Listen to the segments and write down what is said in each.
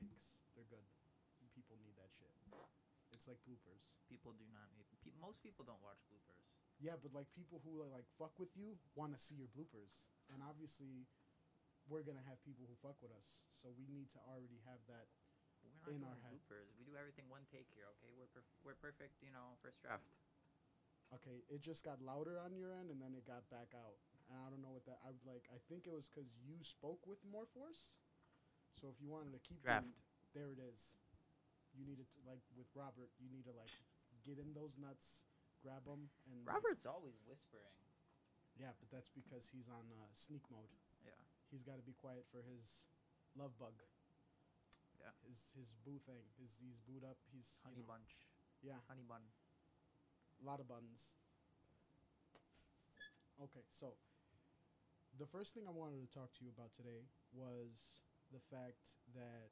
outtakes. They're good. People need that shit. It's like bloopers. People do not need. Pe- most people don't watch bloopers. Yeah, but like people who like fuck with you want to see your bloopers, and obviously, we're gonna have people who fuck with us. So we need to already have that. We're not In doing our head. bloopers. We do everything one take here. Okay, we're perf- we're perfect. You know, first draft. Okay, it just got louder on your end, and then it got back out. And I don't know what that. I like. I think it was because you spoke with more force. So if you wanted to keep Draft. doing- there it is. You needed to like with Robert. You need to like get in those nuts, grab them, and Robert's always whispering. Yeah, but that's because he's on uh, sneak mode. Yeah. He's got to be quiet for his love bug. Yeah. His his boo thing. His he's booed up. He's you Honey know, bunch. Yeah, Honey bun. a lot of buns. Okay, so the first thing I wanted to talk to you about today was the fact that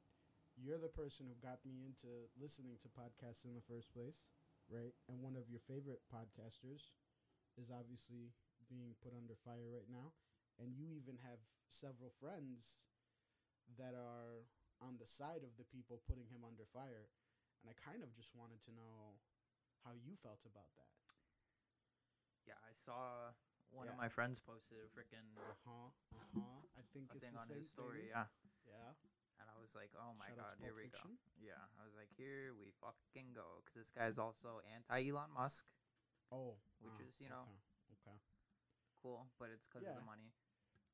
you're the person who got me into listening to podcasts in the first place, right? And one of your favorite podcasters is obviously being put under fire right now. And you even have several friends that are on the side of the people putting him under fire. And I kind of just wanted to know how you felt about that. Yeah, I saw one Yeah. of my friends posted a freaking Uh huh. Uh huh. I think a it's thing the on same his story. thing. Yeah. Yeah. And I was like, oh my Shout god, here we Fiction. go. Yeah, I was like, here we fucking go, because this guy's also anti Elon Musk. Oh. Which ah, is, you know, Okay. okay. Cool, but it's because of the money.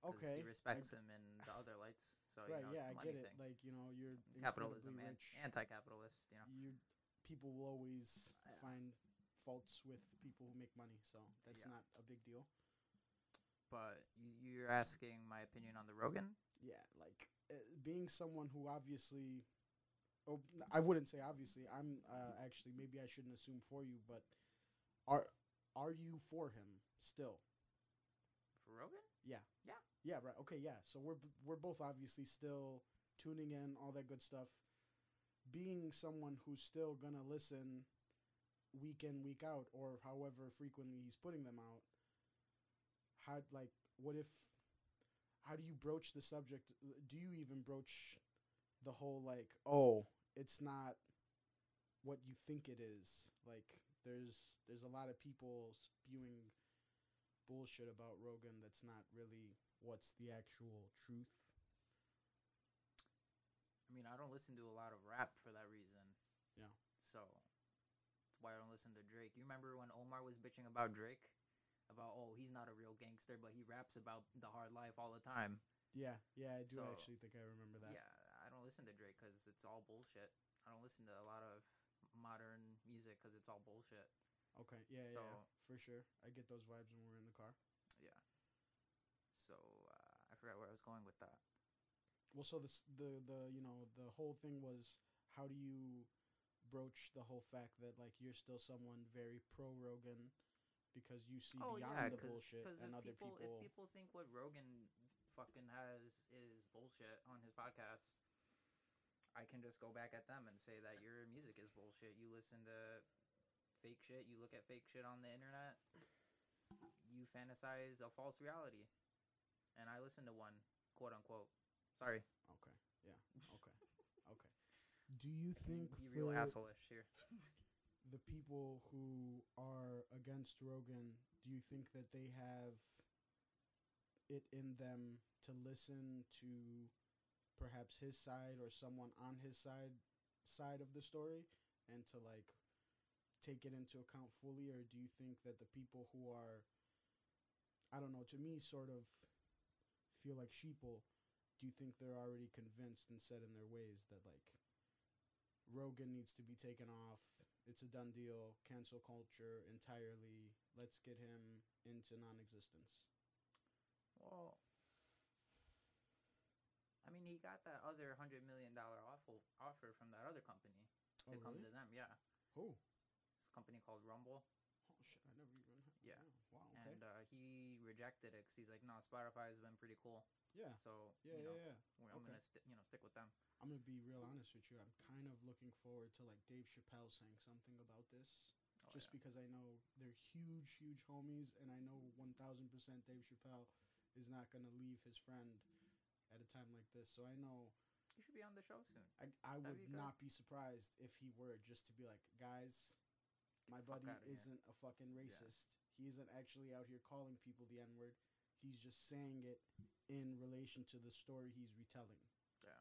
Okay. He respects I- him in the other lights. So right. you know, yeah, I get it. thing. Like you know, you're Capitalism incredibly and anti-capitalist. You know. you people will always Yeah. find faults with people who make money, so that's Yeah. not a big deal. But you're asking my opinion on the Rogan. Yeah, like uh, being someone who obviously, oh, I wouldn't say obviously. I'm uh, actually maybe I shouldn't assume for you, but are are you for him still? For Rogan? Yeah. Yeah. Yeah. Right. Okay. Yeah. So we're we're both obviously still tuning in, all that good stuff. Being someone who's still gonna listen week in week out, or however frequently he's putting them out. How like what if? How do you broach the subject? Do you even broach the whole like, oh, it's not what you think it is? Like there's there's a lot of people spewing bullshit about Rogan that's not really what's the actual truth. I mean, I don't listen to a lot of rap for that reason. Yeah. So that's why I don't listen to Drake. You remember when Omar was bitching about Drake? About oh he's not a real gangster, but he raps about the hard life all the time. Yeah, yeah, I do So, actually think I remember that. Yeah, I don't listen to Drake because it's all bullshit. I don't listen to a lot of modern music because it's all bullshit. Okay, yeah, yeah, So- yeah, for sure. I get those vibes when we're in the car. Yeah. So uh, I forgot where I was going with that. Well, so this the the you know the whole thing was how do you broach the whole fact that like you're still someone very pro Rogan because you see oh, beyond the bullshit and other people, people. if people think what Rogan fucking has is bullshit on his podcast, I can just go back at them and say that your music is bullshit. You listen to fake shit. You look at fake shit on the internet. You fantasize a false reality, and I listen to one, quote unquote. Sorry, okay, yeah, okay, okay. Do you think be real for asshole-ish here. the people who are against Rogan, do you think that they have it in them to listen to perhaps his side or someone on his side side of the story and to like take it into account fully or do you think that the people who are I don't know, to me sort of feel like sheeple, do you think they're already convinced and set in their ways that like Rogan needs to be taken off. It's a done deal. Cancel culture entirely. Let's get him into non-existence. Well, I mean, he got that other hundred million dollar offer offer from that other company to Oh, come really? to them. Yeah, it's a company called Rumble, oh shit! I never even. Yeah. oh, Wow. Okay. and uh, he rejected it because he's like, no, Spotify has been pretty cool. yeah. So Yeah. you Yeah. know, Yeah. we're- I'm Okay. gonna sti- you know stick with them. I'm gonna be real honest with you. I'm kind of looking forward to like Dave Chappelle saying something about this, Oh, just yeah. because I know they're huge, huge homies, and I know 1,000% Dave Chappelle is not gonna leave his friend at a time like this. So I know you should be on the show soon. I, I That'd would be not be surprised if he were just to be like, guys, my fuck buddy isn't a fucking racist. He isn't actually out here calling people the N word. He's just saying it in relation to the story he's retelling. Yeah.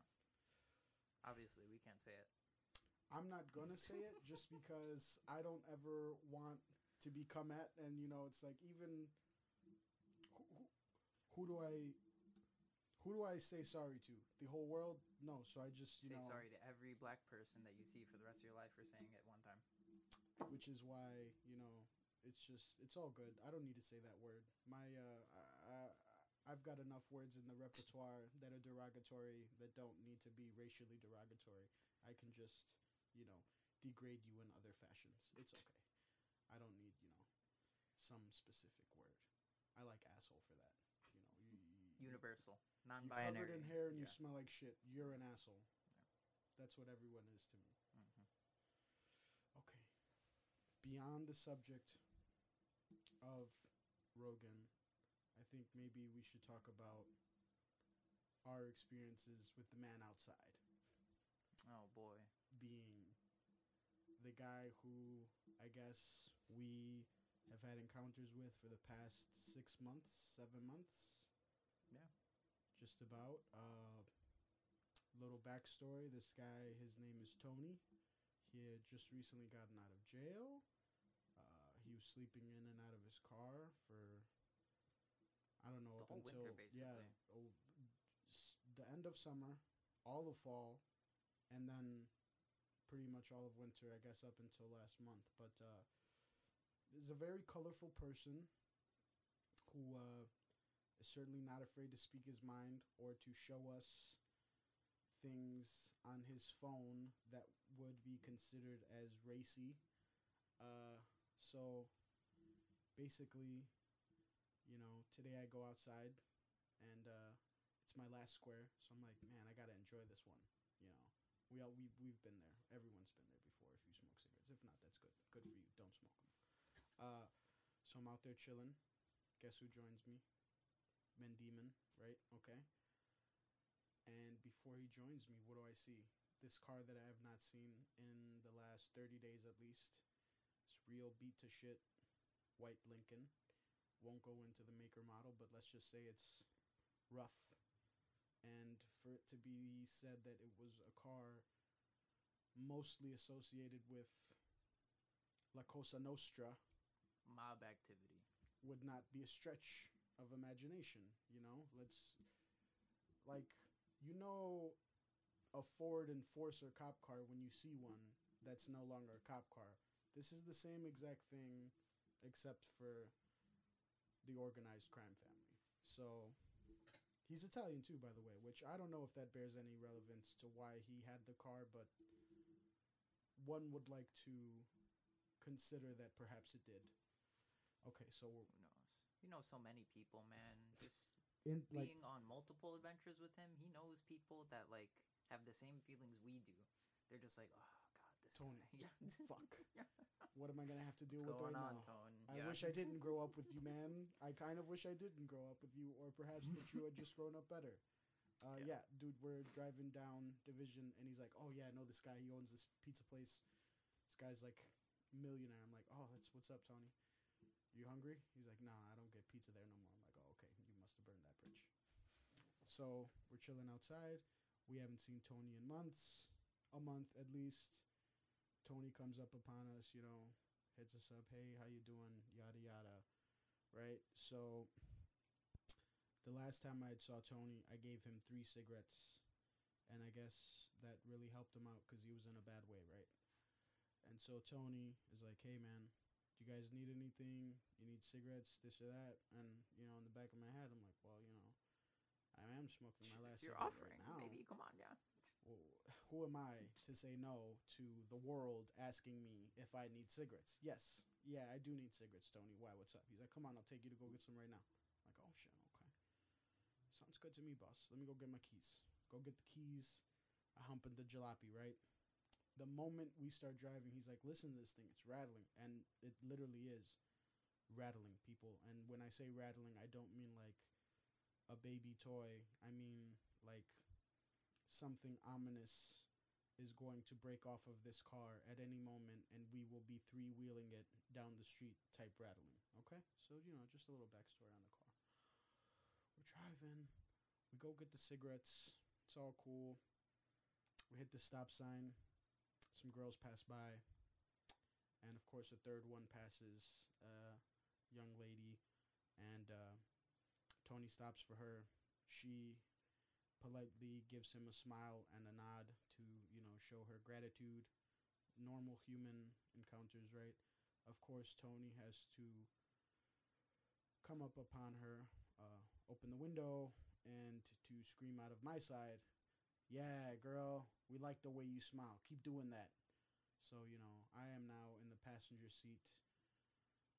Obviously, we can't say it. I'm not gonna say it just because I don't ever want to be come at, and you know, it's like even who, who, who do I who do I say sorry to? The whole world? No. So I just you say know, sorry to every black person that you see for the rest of your life for saying it one time. which is why you know it's just it's all good. I don't need to say that word. My uh, I, I, I've got enough words in the repertoire that are derogatory that don't need to be racially derogatory. I can just you know degrade you in other fashions. It's okay. I don't need you know some specific word. I like asshole for that. You know you. you Universal, non-binary. You covered in hair and you smell like shit. You're an asshole. That's what everyone is to me. Mhm. Okay. Beyond the subject of Rogan, I think maybe we should talk about our experiences with the man outside, Oh boy. being the guy who I guess we have had encounters with for the past six months, seven months. Yeah. Just about. Uh, little backstory this guy, his name is Tony. He had just recently gotten out of jail. He was sleeping in and out of his car for, I don't know, The up until winter, yeah, oh, s- the end of summer, all of fall, and then pretty much all of winter, I guess, up until last month. But uh, is a very colorful person who uh, is certainly not afraid to speak his mind or to show us things on his phone that would be considered as racy. Uh, so basically, you know, today I go outside and uh, it's my last square, so I'm like, man, I gotta enjoy this one. You know, we all we we've been there. Everyone's been there before. If you smoke cigarettes, if not, that's good. Good for you. Don't smoke them. Uh, so I'm out there chilling. Guess who joins me? Men Demon, right? Okay. And before he joins me, what do I see? This car that I have not seen in the last 30 days at least. Real beat to shit white Lincoln. Won't go into the maker model, but let's just say it's rough. And for it to be said that it was a car mostly associated with La Cosa Nostra Mob activity. would not be a stretch of imagination, you know? Let's like you know a Ford Enforcer cop car when you see one that's no longer a cop car. This is the same exact thing except for the organized crime family. So he's Italian too by the way, which I don't know if that bears any relevance to why he had the car, but one would like to consider that perhaps it did. Okay, so we're Who knows? You know so many people, man. Just in like being on multiple adventures with him, he knows people that like have the same feelings we do. They're just like, oh this Tony, guy. Yeah. fuck. Yeah. What am I gonna have to deal What's with right on, now? Tone? I Yeah. wish I didn't grow up with you, man. I kind of wish I didn't grow up with you, or perhaps that you had just grown up better. Uh, yeah. Yeah. dude, we're driving down Division, and he's like, "Oh yeah, I know this guy. He owns this pizza place. This guy's like millionaire." I'm like, "Oh, that's what's up, Tony. You hungry?" He's like, "Nah, I don't get pizza there no more." I'm like, "Oh, okay. You must have burned that bridge." So we're chilling outside. We haven't seen Tony in months, a month at least. Tony comes up upon us, you know, hits us up, hey, how you doing? Yada yada. Right? So the last time I saw Tony, I gave him three cigarettes, and I guess that really helped him out because he was in a bad way, right? And so Tony is like, hey man, do you guys need anything? You need cigarettes, this or that? And you know, in the back of my head, I'm like, well, you know, I am smoking my last you're cigarette offering, right now maybe come on, yeah. well, who am I to say no to the world asking me if I need cigarettes? Yes, yeah, I do need cigarettes, Tony. Why? What's up? He's like, come on, I'll take you to go get some right now. I'm like, oh shit, okay. Sounds good to me, boss. Let me go get my keys. Go get the keys. I hump into jalopy, right? The moment we start driving, he's like, listen to this thing. It's rattling. And it literally is rattling people. And when I say rattling, I don't mean like a baby toy. I mean like something ominous is going to break off of this car at any moment and we will be three wheeling it down the street type rattling. Okay? So, you know, just a little backstory on the car. We're driving. We go get the cigarettes. It's all cool. We hit the stop sign. Some girls pass by. And of course, a third one passes. A young lady. And uh, Tony stops for her. She politely gives him a smile and a nod to, you know, show her gratitude. Normal human encounters, right? Of course, Tony has to come up upon her, uh, open the window, and to scream out of my side, Yeah, girl, we like the way you smile. Keep doing that. So, you know, I am now in the passenger seat,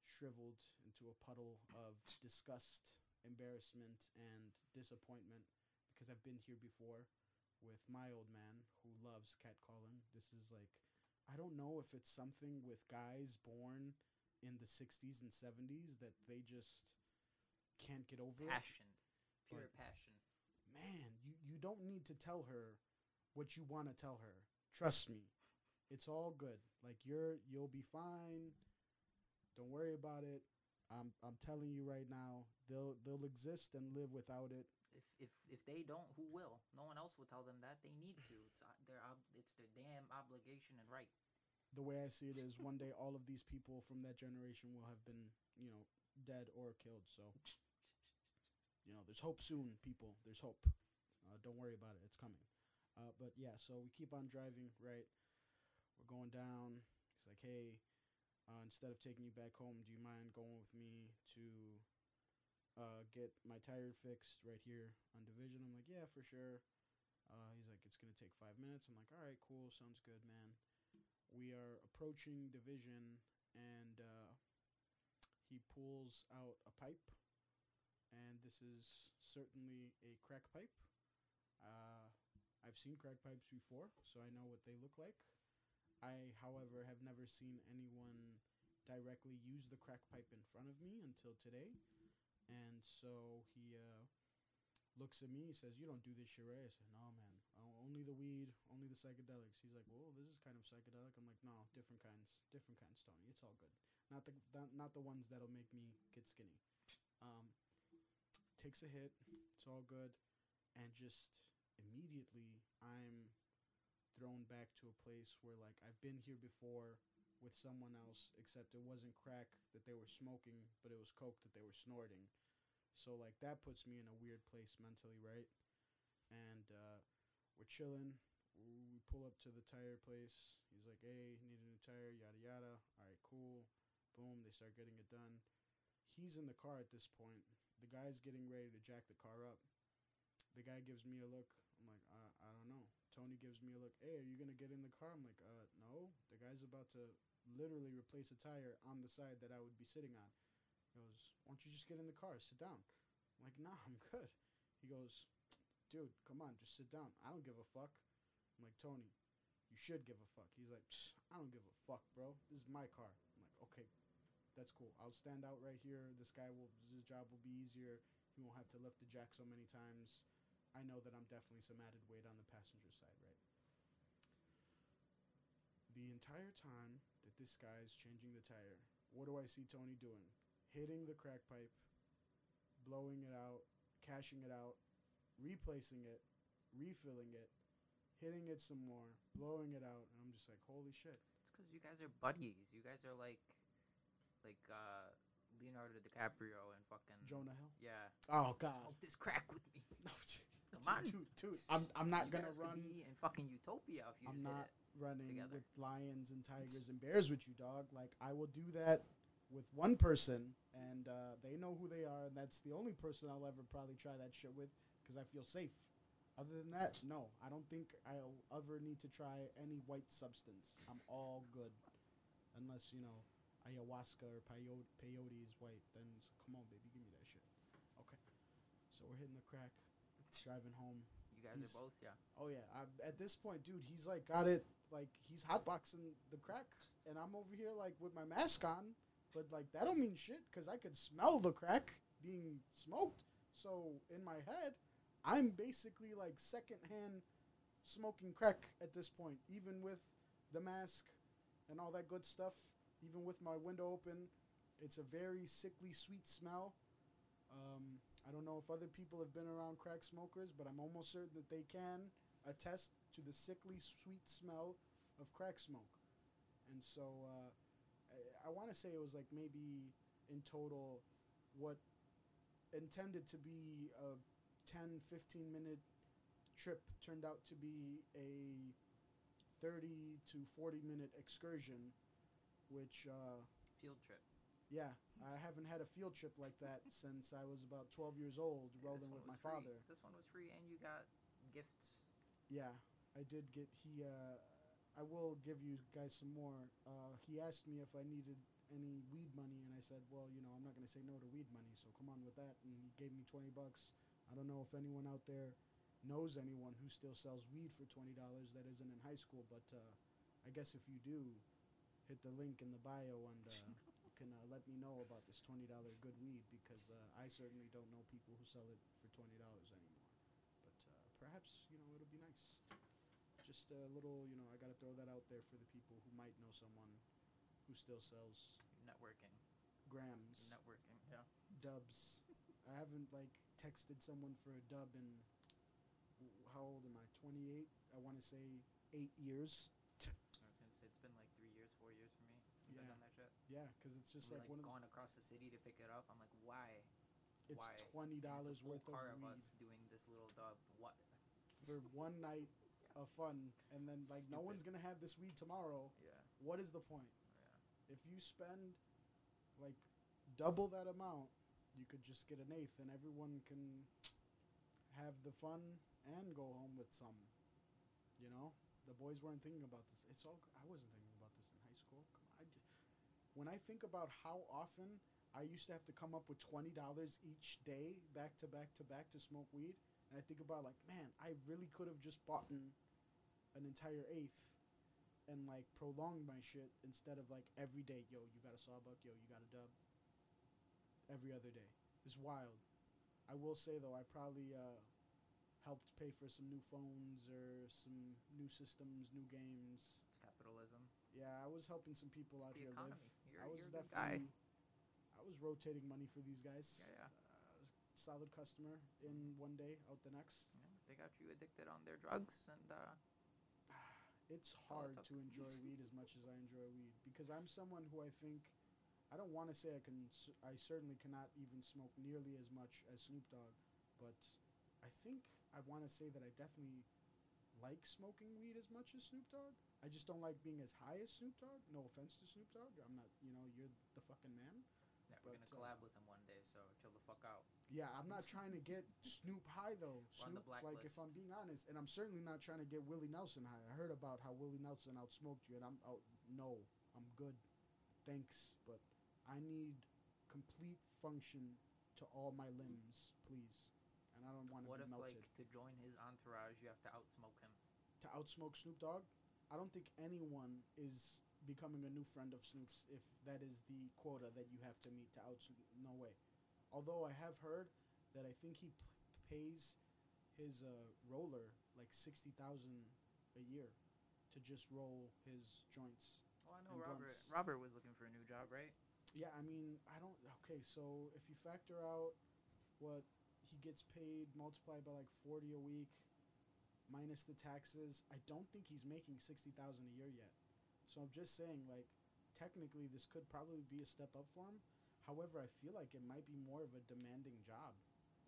shriveled into a puddle of disgust, embarrassment, and disappointment because I've been here before with my old man who loves catcalling. This is like, I don't know if it's something with guys born in the 60s and 70s that they just can't get It's over passion, pure But- passion. Man, you, you don't need to tell her what you want to tell her. Trust me. It's all good. Like you're you'll be fine. Don't worry about it. I'm I'm telling you right now, they'll they'll exist and live without it. If if they don't, who will? No one else will tell them that. They need to. It's uh, their ob- it's their damn obligation and right. the way I see it is one day all of these people from that generation will have been, you know, dead or killed. So, you know, there's hope soon, people. There's hope. Uh, don't worry about it. It's coming. Uh, but yeah, so we keep on driving, right? We're going down. He's like, hey, uh, instead of taking you back home, do you mind going with me to uh, get my tire fixed right here on Division? I'm like, yeah, for sure. Uh, he's like, it's going to take five minutes. I'm like, all right, cool. Sounds good, man we are approaching division and uh, he pulls out a pipe and this is certainly a crack pipe uh, i've seen crack pipes before so i know what they look like i however have never seen anyone directly use the crack pipe in front of me until today and so he uh, looks at me he says you don't do this shit right? I said no man. Only the weed only the psychedelics. He's like well this is kind of psychedelic. I'm like no different kinds different kinds tony. It's all good. Not the not the ones that'll make me get skinny. Um takes a hit. It's all good. And just immediately i'm thrown back to a place where like i've been here before with someone else except it wasn't crack that they were smoking but it was coke that they were snorting so like that puts me in a weird place mentally right and uh we're chilling. We pull up to the tire place. He's like, "Hey, need a new tire, yada yada." All right, cool. Boom. They start getting it done. He's in the car at this point. The guy's getting ready to jack the car up. The guy gives me a look. I'm like, I, I don't know. Tony gives me a look. Hey, are you gonna get in the car? I'm like, uh, no. The guy's about to literally replace a tire on the side that I would be sitting on. He goes, Why don't you just get in the car? Sit down. I'm like, Nah, I'm good. He goes, dude, come on, just sit down. I don't give a fuck. I'm like, Tony, you should give a fuck. He's like, I don't give a fuck, bro. This is my car. I'm like, okay, that's cool. I'll stand out right here. This guy will, his job will be easier. He won't have to lift the jack so many times. I know that I'm definitely some added weight on the passenger side, right? The entire time that this guy is changing the tire, what do I see Tony doing? Hitting the crack pipe, blowing it out, cashing it out, replacing it, refilling it, hitting it some more, blowing it out, and I'm just like, holy shit. It's because you guys are buddies. You guys are like, like uh, Leonardo DiCaprio and fucking Jonah Hill. Yeah. Oh God. Smoke this crack with me. No, Come on. dude, dude. I'm I'm not You gonna run. be in fucking utopia if you I'm just not it. running together. with lions and tigers and bears with you, dog. Like I will do that with one person, and uh, they know who they are, and that's the only person I'll ever probably try that shit with because I feel safe. Other than that, no, I don't think I'll ever need to try any white substance. I'm all good, unless you know ayahuasca or peyote, peyote is white. Then come on, baby, give me that shit. Okay, so we're hitting the crack, driving home. You guys He's- are both, yeah. Oh yeah, I, at this point, dude, he's like got it. Like he's hotboxing the crack, and I'm over here like with my mask on, but like that don't mean shit because I could smell the crack being smoked. So in my head, I'm basically like secondhand smoking crack at this point, even with the mask and all that good stuff. Even with my window open, it's a very sickly, sweet smell. Um, I don't know if other people have been around crack smokers, but I'm almost certain that they can attest to the sickly, sweet smell of crack smoke. And so uh, I, I want to say it was like maybe in total what intended to be a 10, 15 minute trip turned out to be a 30 to 40 minute excursion, which, uh, Field trip. Yeah, I haven't had a field trip like that since I was about 12 years old, Yeah, rolling with my free. father. This one was free, and you got gifts. Yeah, I did get, he, uh, I will give you guys some more. Uh, he asked me if I needed any weed money, and I said, well, you know, I'm not going to say no to weed money, so come on with that. And he gave me 20 bucks. I don't know if anyone out there knows anyone who still sells weed for $20 that isn't in high school, but uh, I guess if you do, hit the link in the bio and uh, can uh, let me know about this $20 good weed because uh, I certainly don't know people who sell it for $20 anymore. But uh, perhaps, you know, it'll be nice. Just a little, you know, I got to throw that out there for the people who might know someone who still sells Networking. grams, Networking. Yeah. dubs. I haven't like texted someone for a dub in how old am I? 28. I want to say 8 years. I was gonna say it's been like three years, four years for me since I've Yeah. done that shit. Yeah, cuz it's just like, like, one going across the city to pick it up. I'm like, why? it's why? $20 And it's worth car of weed us doing this little dub. What? for one night of fun and then like no one's going to have this weed tomorrow. Yeah. What is the point? Yeah. If you spend like double that amount, you could just get an eighth and everyone can have the fun and go home with some. You know? The boys weren't thinking about this. It's all I wasn't thinking about this in high school. Come on, I just, when I think about how often I used to have to come up with twenty dollars each day, back to back to back, to smoke weed, and I think about like, man, I really could have just bought an, entire eighth, and like prolonged my shit instead of like every day. Yo, you got a sawbuck. Yo, you got a dub. Every other day. It's wild. I will say though, I probably uh, helped pay for some new phones or some new systems, new games. It's capitalism. Yeah, I was helping some people It's out here economy. live. You're, I was you're a good guy. definitely. I was rotating money for these guys. Yeah, yeah. Uh, solid customer in one day, out the next. Yeah, they got you addicted on their drugs, and uh, It's hard to enjoy weed as much as I enjoy weed because I'm someone who I think I don't want to say I can. I certainly cannot even smoke nearly as much as Snoop Dogg, but I think I want to say that I definitely like smoking weed as much as Snoop Dogg. I just don't like being as high as Snoop Dogg. No offense to Snoop Dogg. I'm not. You know, you're the fucking man. yeah, we're But, gonna collab uh, with him one day. So chill the fuck out. Yeah, I'm not trying to get Snoop high though. Snoop, like if I'm being honest, and I'm certainly not trying to get Willie Nelson high. I heard about how Willie Nelson outsmoked you, and I'm out. No, I'm good. Thanks, but I need complete function to all my limbs, please. And I don't want to What be if melted. like to join his entourage, you have to outsmoke him? to outsmoke Snoop Dogg, I don't think anyone is becoming a new friend of Snoop's if that is the quota that you have to meet to outsmoke. No way. Although I have heard that I think he p- pays his uh, roller like sixty thousand a year to just roll his joints. Well, I know And Robert. blunts. Robert was looking for a new job, right? Yeah, I mean, I don't. Okay, so if you factor out what he gets paid multiplied by like forty a week, minus the taxes, I don't think he's making sixty thousand a year yet. So I'm just saying, like, technically, this could probably be a step up for him. However, I feel like it might be more of a demanding job.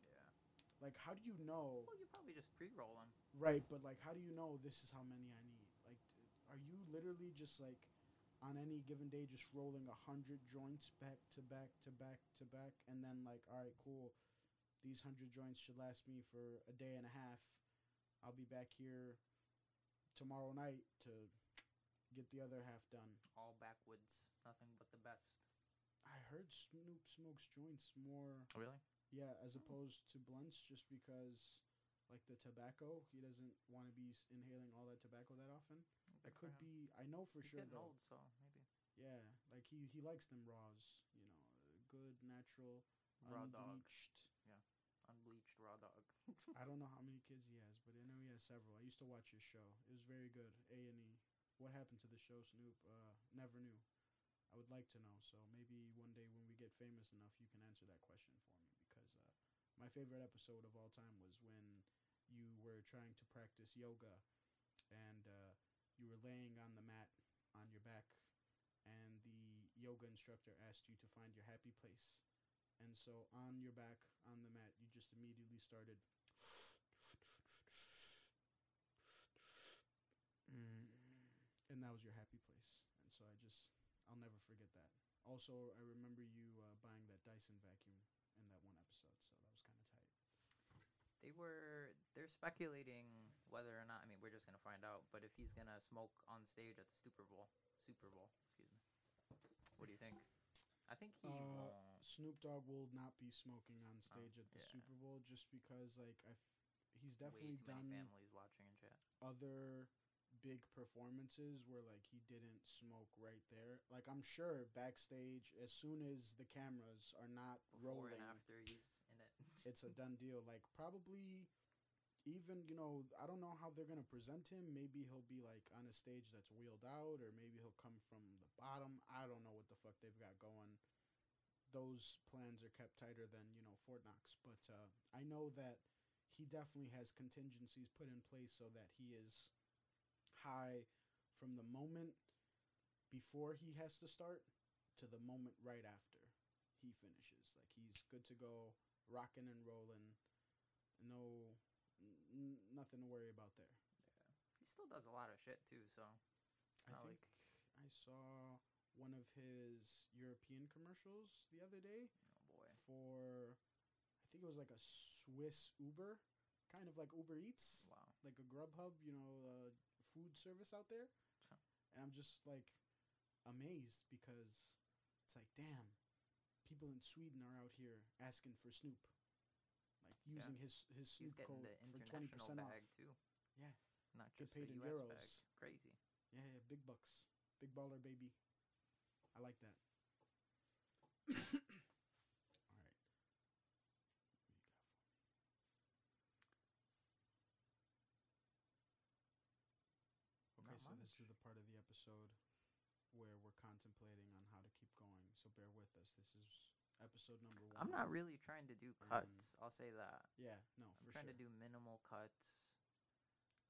Yeah. Like, how do you know? Well, you probably just pre-roll him. Right, but like, how do you know this is how many I need? Like, are you literally just like on any given day just rolling a hundred joints back to back to back to back, and then like, all right, cool, these hundred joints should last me for a day and a half. I'll be back here tomorrow night to get the other half done. All backwoods. Nothing but the best. I heard Snoop smokes joints more, Really? yeah, as Hmm. opposed to blunts, just because. Like the tobacco, he doesn't want to be inhaling all that tobacco that often. I could be. I know for He's sure getting though. old, so maybe Yeah, like he he likes them raws. You know, good natural raw dog, unbleached. unbleached. Watched Raw Dog. I don't know how many kids he has, but I know he has several. I used to watch his show. It was very good. A and E. What happened to the show, Snoop? Uh, never knew. I would like to know. So maybe one day when we get famous enough, you can answer that question for me. Because uh, my favorite episode of all time was when you were trying to practice yoga, and uh, you were laying on the mat on your back, and the yoga instructor asked you to find your happy place. And so on your back on the mat, you just immediately started. Mm. And that was your happy place. And so I just, I'll never forget that. Also, I remember you uh, buying that Dyson vacuum in that one episode. So that was kind of tight. They were they're speculating whether or not I mean we're just gonna find out, but if he's gonna smoke on stage at the Super Bowl Super Bowl, excuse me. What do you think? I think he Uh. Snoop Dogg will not be smoking on stage at the yeah. Super Bowl just because, like, I, f- he's Way definitely too many done families watching and shit. other big performances where like he didn't smoke right there. Like I'm sure backstage, as soon as the cameras are not Before rolling, after he's in it. it's a done deal. Like probably even you know I don't know how they're gonna present him. Maybe he'll be like on a stage that's wheeled out, or maybe he'll come from the bottom. I don't know what the fuck they've got going. Those plans are kept tighter than you know Fort Knox, but uh, I know that he definitely has contingencies put in place so that he is high from the moment before he has to start to the moment right after he finishes. Like he's good to go, rocking and rolling. No, n- nothing to worry about there. He still does a lot of shit too, so I think I saw one of his European commercials the other day oh boy. for, I think it was like a Swiss Uber, kind of like Uber Eats, Wow. like a Grubhub, you know, uh, food service out there. Huh. And I'm just like amazed because it's like, damn, people in Sweden are out here asking for Snoop, like Yeah. using his his He's Snoop getting code the for twenty percent off. too. Yeah. Not Get paid the in US euros. bag. Crazy. Yeah, yeah, big bucks, big baller baby. I like that. All right. What do you got for me? Okay, Not so this is the part of the episode where we're contemplating on how to keep going. So bear with us. This is episode number one. I'm not really trying to do Um, cuts. I'll say that. Yeah, no, for sure. I'm trying sure. to do minimal cuts.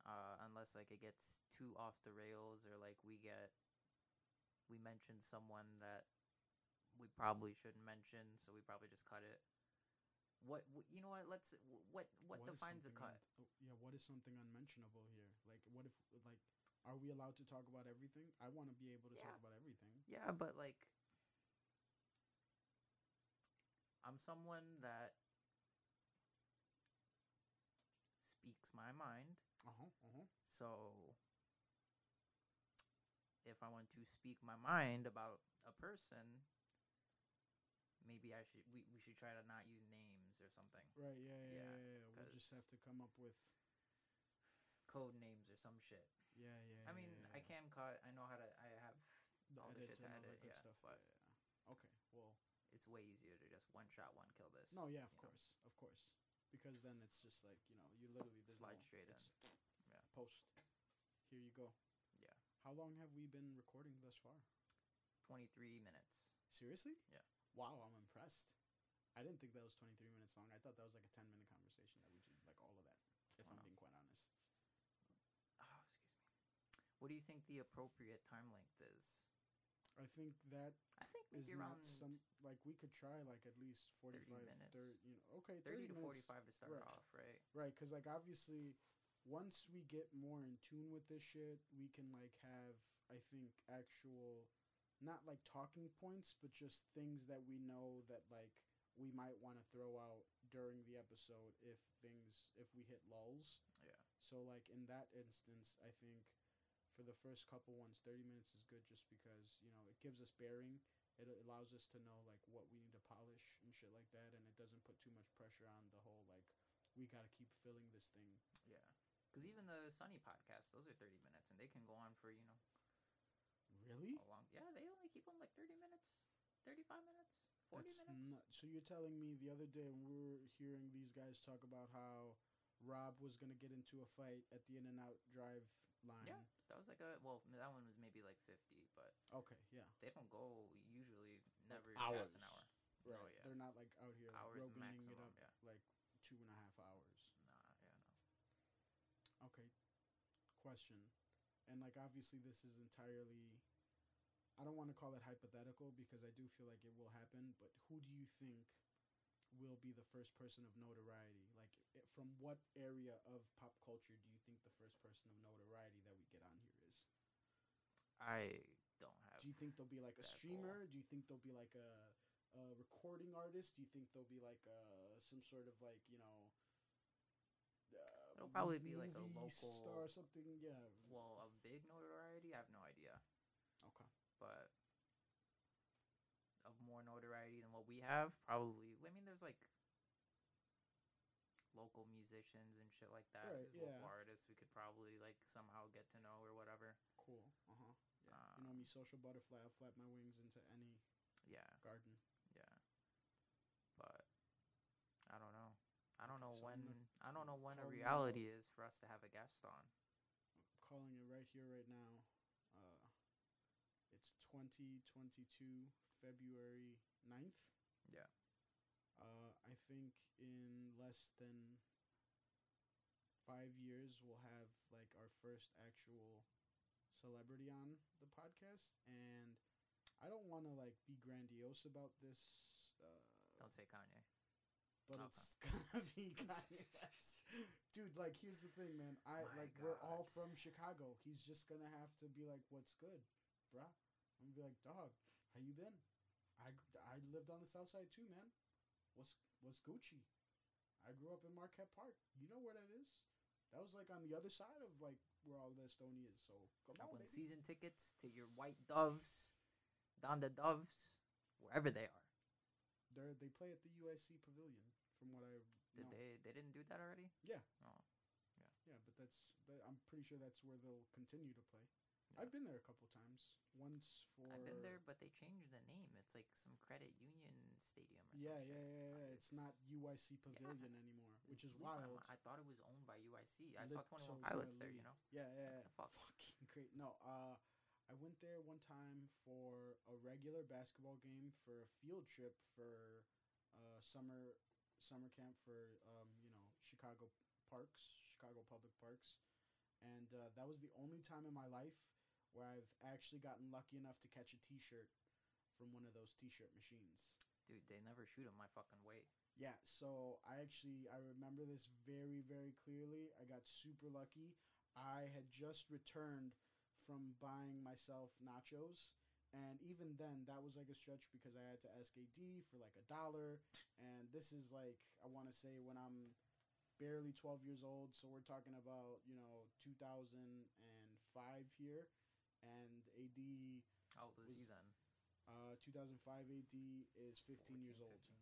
Uh, unless like it gets too off the rails or like we get we mention someone that we probably shouldn't mention, so we probably just cut it. What, wh- you know what? Let's what what what, defines a cut? un- oh, yeah, what is something unmentionable here? Like, what if like, are we allowed to talk about everything? I want to be able to talk about everything. Yeah, but like I'm someone that speaks my mind. Uh huh. Uh huh. So if I want to speak my mind about a person, maybe I should we, we should try to not use names or something. Right. Yeah. Yeah. Yeah, Yeah. yeah. We'll just have to come up with. Code names or some shit. Yeah. Yeah. I mean, yeah, I can cut. I know how to. I have. the all the shit to and all that good yeah, stuff. but- yeah. Okay. Well. It's way easier to just one shot, one kill this. No. Yeah. Of you know. course. Of course. Because then it's just like you know you literally Slide no, straight in. Yeah. Post. Here you go. Yeah. How long have we been recording thus far? Twenty three minutes. Seriously? Yeah. Wow, I'm impressed. I didn't think that was 23 minutes long. I thought that was like a 10 minute conversation that we did, like all of that, if Oh, I'm no. being quite honest. Oh, excuse me. What do you think the appropriate time length is? I think that I think is not some, like, we could try like at least 45, minutes. 30, you know, okay, 30 30, to minutes. 45 to start right. off, right? Right, because like obviously, once we get more in tune with this shit, we can like have I think actual, not like talking points, but just things that we know that like we might want to throw out during the episode if things if we hit lulls. Yeah. So like in that instance, I think for the first couple ones, thirty minutes is good just because you know it gives us bearing. It allows us to know like what we need to polish and shit like that, and it doesn't put too much pressure on the whole like we gotta keep filling this thing. Yeah. Because even the Sunny podcast, those are 30 minutes, and they can go on for, you know, Really? long. Yeah, they only keep them like 30 minutes, 35 minutes. 40 That's minutes. not, so you're telling me the other day when we were hearing these guys talk about how Rob was gonna get into a fight at the In and Out Drive line. Yeah, that was like a well, that one was maybe like 50, but Okay. Yeah. they don't go usually never hours. past an hour. Right. Oh, yeah. They're not like out here like, Hours Roganing it up yeah. like two and a half hours. Nah, yeah, no. Okay. Question. And like obviously this is entirely I don't want to call it hypothetical because I do feel like it will happen, but who do you think will be the first person of notoriety? Like from what area of pop culture do you think the first person of notoriety that we get on here is? I don't have. Do you think there'll be like a streamer? Do you think there'll be like a, a recording artist? Do you think there'll be like a, some sort of like you know? Uh, It'll probably be like a local- star or something. Yeah. well, a big notoriety, I have no idea. Okay. But of more notoriety than what we have, probably. I mean, there's like local musicians and shit like that. Right, There's local yeah. artists we could probably like somehow get to know or whatever. Cool. Uh huh. Yeah. you know Um, me, social butterfly. I'll flap my wings into any Yeah, garden. yeah. But I don't know. I don't know so when. I don't know when a reality is for us to have a guest on. I'm calling it right here, right now. Uh, it's 2022, February 9th. Yeah. Uh, I think in less than five years, we'll have like our first actual celebrity on the podcast. And I don't want to like be grandiose about this. Uh, Don't say Kanye. but Okay. it's gonna be Kanye West. Dude, like here's the thing, man. I My like we're all from Chicago. He's just gonna have to be like, "What's good, bruh?" I'm gonna be like, "Dog, how you been?" I I lived on the south side too, man. What's what's Gucci? I grew up in Marquette Park. You know where that is? That was like on the other side of like where all the Estonia is. So come I on, baby. season tickets to your White Doves, down the Doves, wherever they are. They they play at the UIC Pavilion, from what I Did know. they? They didn't do that already. Yeah. Oh, Yeah, but that's that, I'm pretty sure that's where they'll continue to play. Yeah. I've been there a couple times. Once for I've been there, but they changed the name. It's like some Credit Union Stadium. Or Yeah, yeah, yeah, yeah. It's not UIC Pavilion anymore, which is wild. I thought it was owned by UIC. I Lit- saw Twenty One so Pilots there. You know. Yeah, yeah, yeah. fuck? Fucking great. No, uh, I went there one time for a regular basketball game for a field trip for uh, summer summer camp for um, you know Chicago parks, Chicago public parks, and uh, that was the only time in my life where I've actually gotten lucky enough to catch a T-shirt from one of those T-shirt machines. Dude, they never shoot 'em my fucking way. Yeah, so I actually I remember this very very clearly. I got super lucky. I had just returned from buying myself nachos, and even then that was like a stretch because I had to ask AD for like a dollar, and this is like I want to say when I'm barely 12 years old, so we're talking about, you know, 2005 here and AD How old was, he then? uh 2005 AD is 15 years old. 15.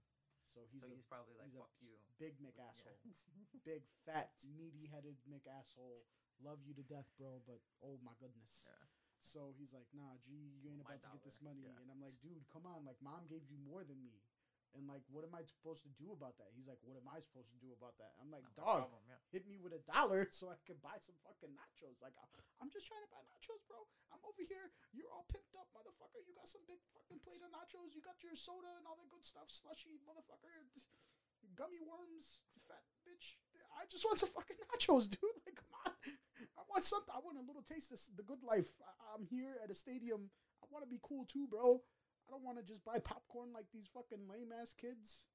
So he's so a probably like, he's a fuck you. big Mick Yeah. asshole. big fat meaty headed Mick asshole. Love you to death, bro, but oh my goodness. yeah. So he's like, nah, G, you ain't about to get this money. yeah. And I'm like, dude, come on. Like, mom gave you more than me. And like, what am I supposed to do about that? He's like, what am I supposed to do about that? I'm like, my dog, problem, yeah. hit me with a dollar so I can buy some fucking nachos. Like, I- I'm just trying to buy nachos, bro. I'm over here. You're all pimped up, motherfucker. You got some big fucking plate of nachos. You got your soda and all that good stuff, slushy, motherfucker. Just gummy worms, fat bitch. I just want some fucking nachos, dude. Like, come on. I want something. I want a little taste of the good life. I'm here at a stadium. I want to be cool too, bro. I don't want to just buy popcorn like these fucking lame ass kids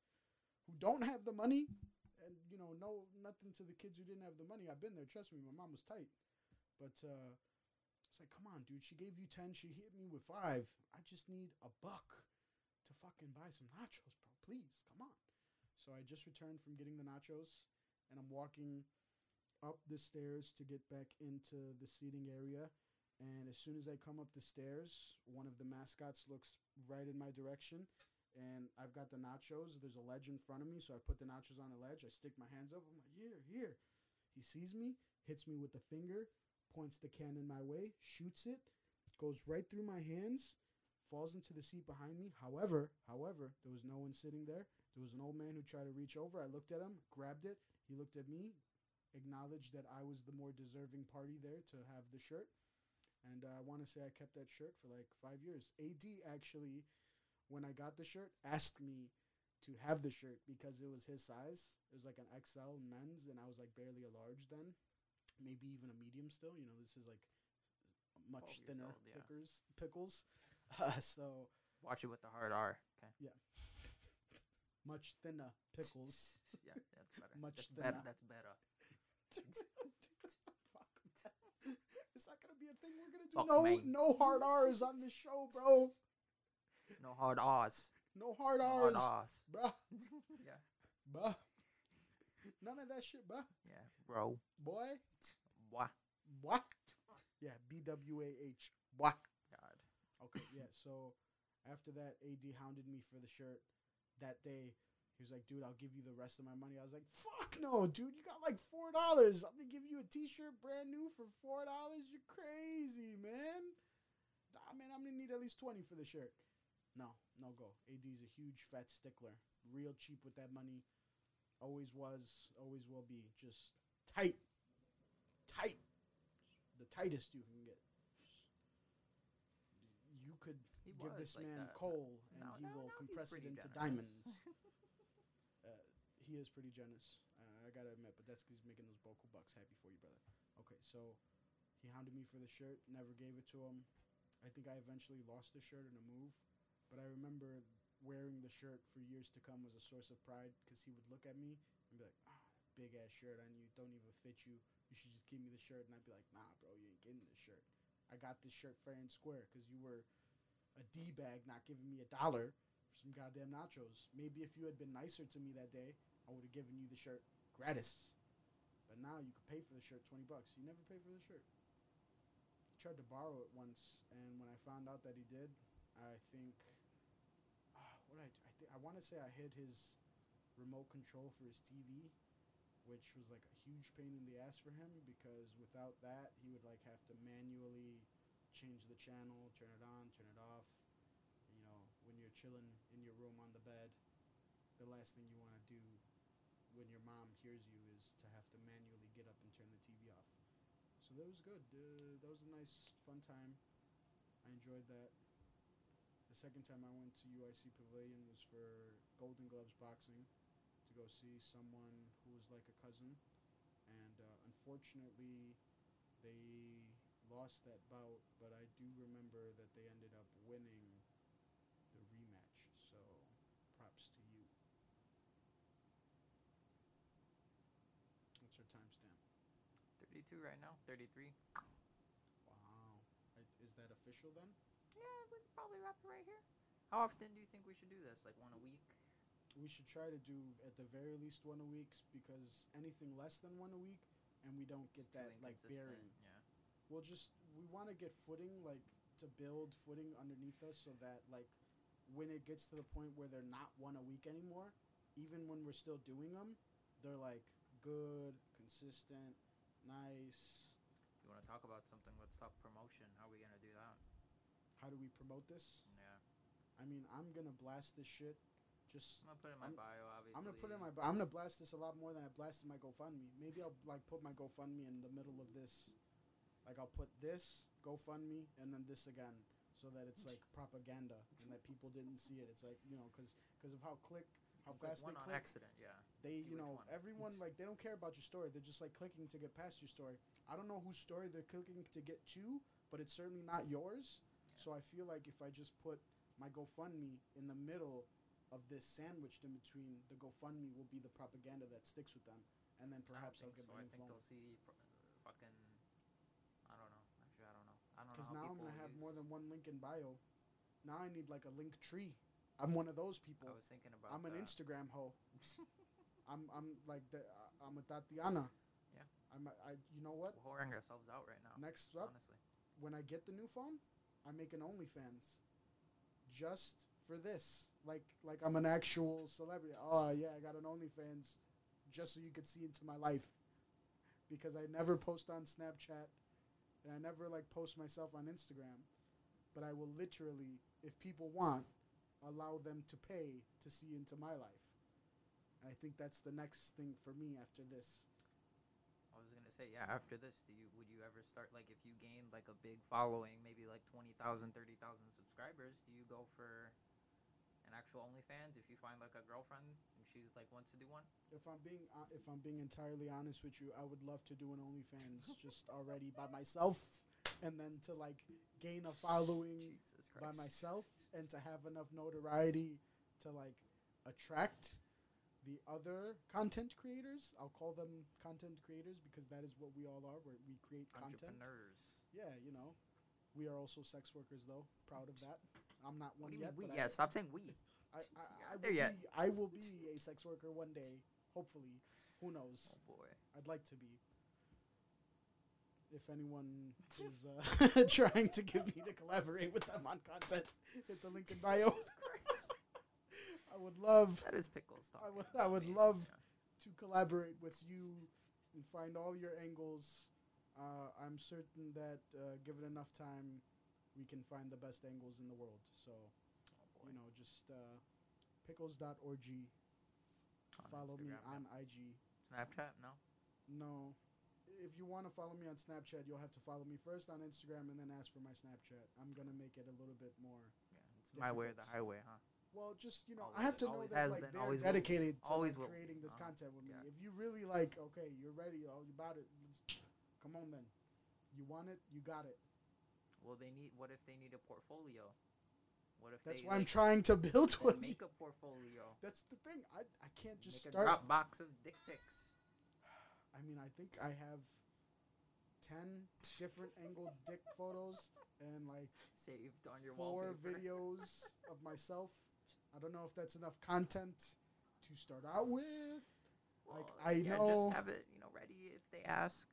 who don't have the money. And you know, no nothing to the kids who didn't have the money. I've been there. Trust me, my mom was tight. But uh, it's like, come on, dude. She gave you ten. She hit me with five. I just need a buck to fucking buy some nachos, bro. Please, come on. So I just returned from getting the nachos, and I'm walking up the stairs to get back into the seating area. And as soon as I come up the stairs, one of the mascots looks right in my direction. And I've got the nachos. There's a ledge in front of me, so I put the nachos on the ledge. I stick my hands up. I'm like, here, here. He sees me, hits me with the finger, points the cannon my way, shoots it, goes right through my hands, falls into the seat behind me. However, however, there was no one sitting there. There was an old man who tried to reach over. I looked at him, grabbed it. He looked at me, acknowledged that I was the more deserving party there to have the shirt. And uh, I want to say I kept that shirt for like five years. AD actually, when I got the shirt, asked me to have the shirt because it was his size. It was like an XL men's, and I was like barely a large then, maybe even a medium still. You know, this is like much thinner old, yeah. pickers, pickles. Uh, so Watch it with the hard R. Okay. Yeah. much thinner pickles. yeah, that's better. Much that's better. thinner. That's better. Not gonna be a thing. We're gonna do no no hard R's on this show, bro. No hard R's. No hard No R's, hard R's. bruh, yeah. bruh. None of that shit, bruh. Yeah, bro. Boy, Wah. what? Yeah, B W A H. What? God. Okay, yeah. So after that, AD hounded me for the shirt. That day, he was like, "Dude, I'll give you the rest of my money." I was like, "Fuck no, dude! You got like four dollars. I'm gonna give you a T-shirt brand new for four dollars. You're crazy, man. Nah, mean, I'm gonna need at least twenty for the shirt." No, no go. AD's a huge fat stickler. Real cheap with that money. Always was, always will be. Just tight, tight, the tightest you can get. You could He give this like man that. coal and No, he no, will no, compress it into diamonds. he is pretty generous. Uh, I gotta admit, but that's 'cause he's making those vocal bucks. Happy for you, brother. Okay, so he hounded me for the shirt, never gave it to him. I think I eventually lost the shirt in a move, but I remember wearing the shirt for years to come was a source of pride because he would look at me and be like, "Ah, big ass shirt on you, don't even fit you. You should just give me the shirt." And I'd be like, "Nah, bro, you ain't getting this shirt. I got this shirt fair and square because you were a d bag, not giving me a dollar for some goddamn nachos. Maybe if you had been nicer to me that day, I would have given you the shirt gratis. But now you could pay for the shirt twenty bucks. You never pay for the shirt. He tried to borrow it once, and when I found out that he did, I think ah, what I I, th- I want to say I hid his remote control for his TV, which was like a huge pain in the ass for him because without that he would like have to manually change the channel, turn it on, turn it off. You know, when you're chilling in your room on the bed, the last thing you want to do when your mom hears you is to have to manually get up and turn the TV off. So that was good. Uh, that was a nice, fun time. I enjoyed that. The second time I went to UIC Pavilion was for Golden Gloves boxing to go see someone who was like a cousin, and uh, unfortunately, they lost that bout. But I do remember that they ended up winning the rematch. So, props to you. What's your timestamp? 32 right now. 33. Wow. Is that official then? Yeah, we can probably wrap it right here. How often do you think we should do this? Like one a week? We should try to do at the very least one a week because anything less than one a week and we don't get It's that like bearing. Yeah. We'll just we want to get footing like to build footing underneath us so that like when it gets to the point where they're not one a week anymore, even when we're still doing them, they're like good, consistent, nice. You want to talk about something, let's talk promotion. How are we gonna do that? How do we promote this? Yeah. I mean, I'm gonna blast this shit. Just I'm gonna put it in my I'm- bio. Obviously. I'm gonna put it in my. I'm gonna blast this a lot more than I blasted my GoFundMe. Maybe I'll like put my GoFundMe in the middle of this. Like I'll put this GoFundMe and then this again, so that it's like propaganda and that people didn't see it. It's like you know, because because of how click, how Click fast one they click. accident. Yeah. They, see you know, one. everyone like they don't care about your story. They're just like clicking to get past your story. I don't know whose story they're clicking to get to, but it's certainly not yours. So I feel like if I just put my GoFundMe in the middle of this sandwiched in between, the GoFundMe will be the propaganda that sticks with them, and then perhaps I'll get so. my I think phone. they'll see pr- fucking. I don't know. Actually, I don't know. I don't know. Because now I'm gonna have more than one link in bio. Now I need like a Linktree. I'm one of those people. I was thinking about. I'm an that. Instagram hoe. I'm I'm like the uh, I'm a Tatiana. Yeah. I'm a, I you know what? We're whoring ourselves out right now. Next up, Honestly. when I get the new phone, I make an OnlyFans. Just for this, like like I'm an actual celebrity. Oh yeah, I got an OnlyFans, just so you could see into my life, because I never post on Snapchat, and I never like post myself on Instagram. but I will literally, if people want, allow them to pay to see into my life. And I think that's the next thing for me after this. I was gonna say, yeah. After this, do you would you ever start like if you gained like a big following, maybe like 20,000, 30,000 subscribers? Do you go for an actual OnlyFans if you find like a girlfriend and she's like wants to do one? If I'm being uh, if I'm being entirely honest with you, I would love to do an OnlyFans just already by myself, and then to like gain a following Jesus by myself and to have enough notoriety to like attract the other content creators. I'll call them content creators because that is what we all are. Where we create content. Entrepreneurs. Yeah, you know, we are also sex workers though. Proud of that. I'm not one yet. we? Yeah, I, stop saying we. I, I, I, will there yet. be, I will be a sex worker one day. Hopefully, who knows? Oh boy. I'd like to be. If anyone is uh, trying to get me to collaborate with them on content, hit the link in bio. I would love That is pickles I would- I would love- Yeah. to collaborate with you and find all your angles. Uh, I'm certain that uh, given enough time, we can find the best angles in the world. So, Oh you know, just uh, pickles.org. On Follow me on yeah. IG. Snapchat. No. No. If you want to follow me on Snapchat, you'll have to follow me first on Instagram and then ask for my Snapchat. I'm going to make it a little bit more. Yeah, it's my way or the highway, huh? Well, just, you know, Always- I have to know that like been, they're always will. dedicated to Always like, will creating this Uh-huh. content with me. Yeah. If you really like, okay, you're ready, you about it. Let's come on then. You want it, you got it. Well, they need. What if they need a portfolio? What if That's they? why I'm trying to build one. make a portfolio. That's the thing. I I can't just make a start. drop box of dick pics. I mean, I think I have ten different angled dick photos and like saved on your four wallpaper. videos of myself. I don't know if that's enough content to start out with, Well, I yeah, know- just have it, you know, ready if they ask.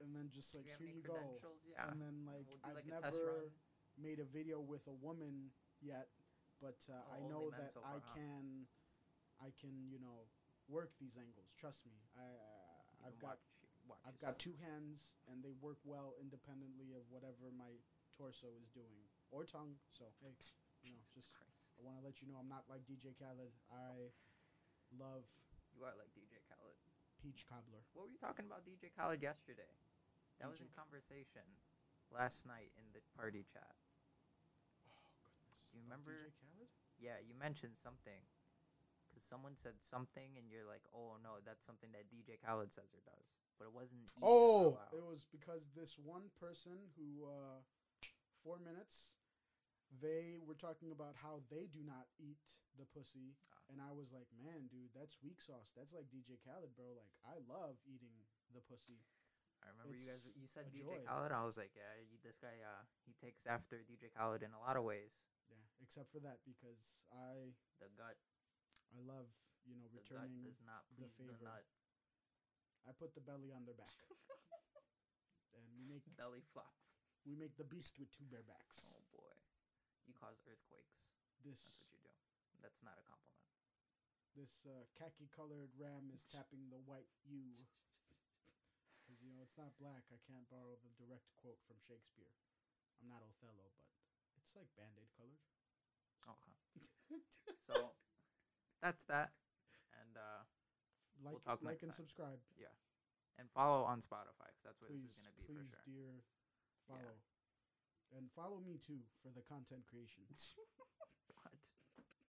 and then just like here you go. Yeah. And then like we'll I've like never made a video with a woman yet, but uh, I know that so I far, huh? can, I can you know work these angles. Trust me. I You I've got watch, watch I've got two hands and they work well independently of whatever my torso is doing or tongue. So hey, you know, just Christ. I want to let you know I'm not like DJ Khaled. I love You are like DJ Khaled. peach cobbler. What were you talking about DJ Khaled yesterday? That was in conversation last night in the party chat. Oh goodness. Do you remember- DJ Khaled? Yeah, you mentioned something. Because someone said something, and you're like, oh no, that's something that DJ Khaled says or does. But it wasn't. Oh, it was because this one person who, uh, four minutes, they were talking about how they do not eat the pussy, Ah. and I was like, man, dude, that's weak sauce. That's like DJ Khaled, bro. Like, I love eating the pussy. I remember you guys. You said DJ joy. Khaled. I was like, yeah, this guy. Uh, he takes after DJ Khaled in a lot of ways. Yeah, except for that because I, The gut. I love, you know, returning. not the please the, favor. nut. I put the belly on their back, and we make Belly flop. we make the beast with two bare backs. Oh boy, you cause earthquakes. This That's what you do. That's not a compliment. this uh, khaki colored ram is tapping the white ewe. Because, you know, it's not black. I can't borrow the direct quote from Shakespeare. I'm not Othello, but it's like band aid colored. Okay. So that's that. And uh, like, talk like and time. subscribe. Yeah, and follow on Spotify because that's where Please, this is gonna be please, for sure. dear, follow. And follow me too for the content creation.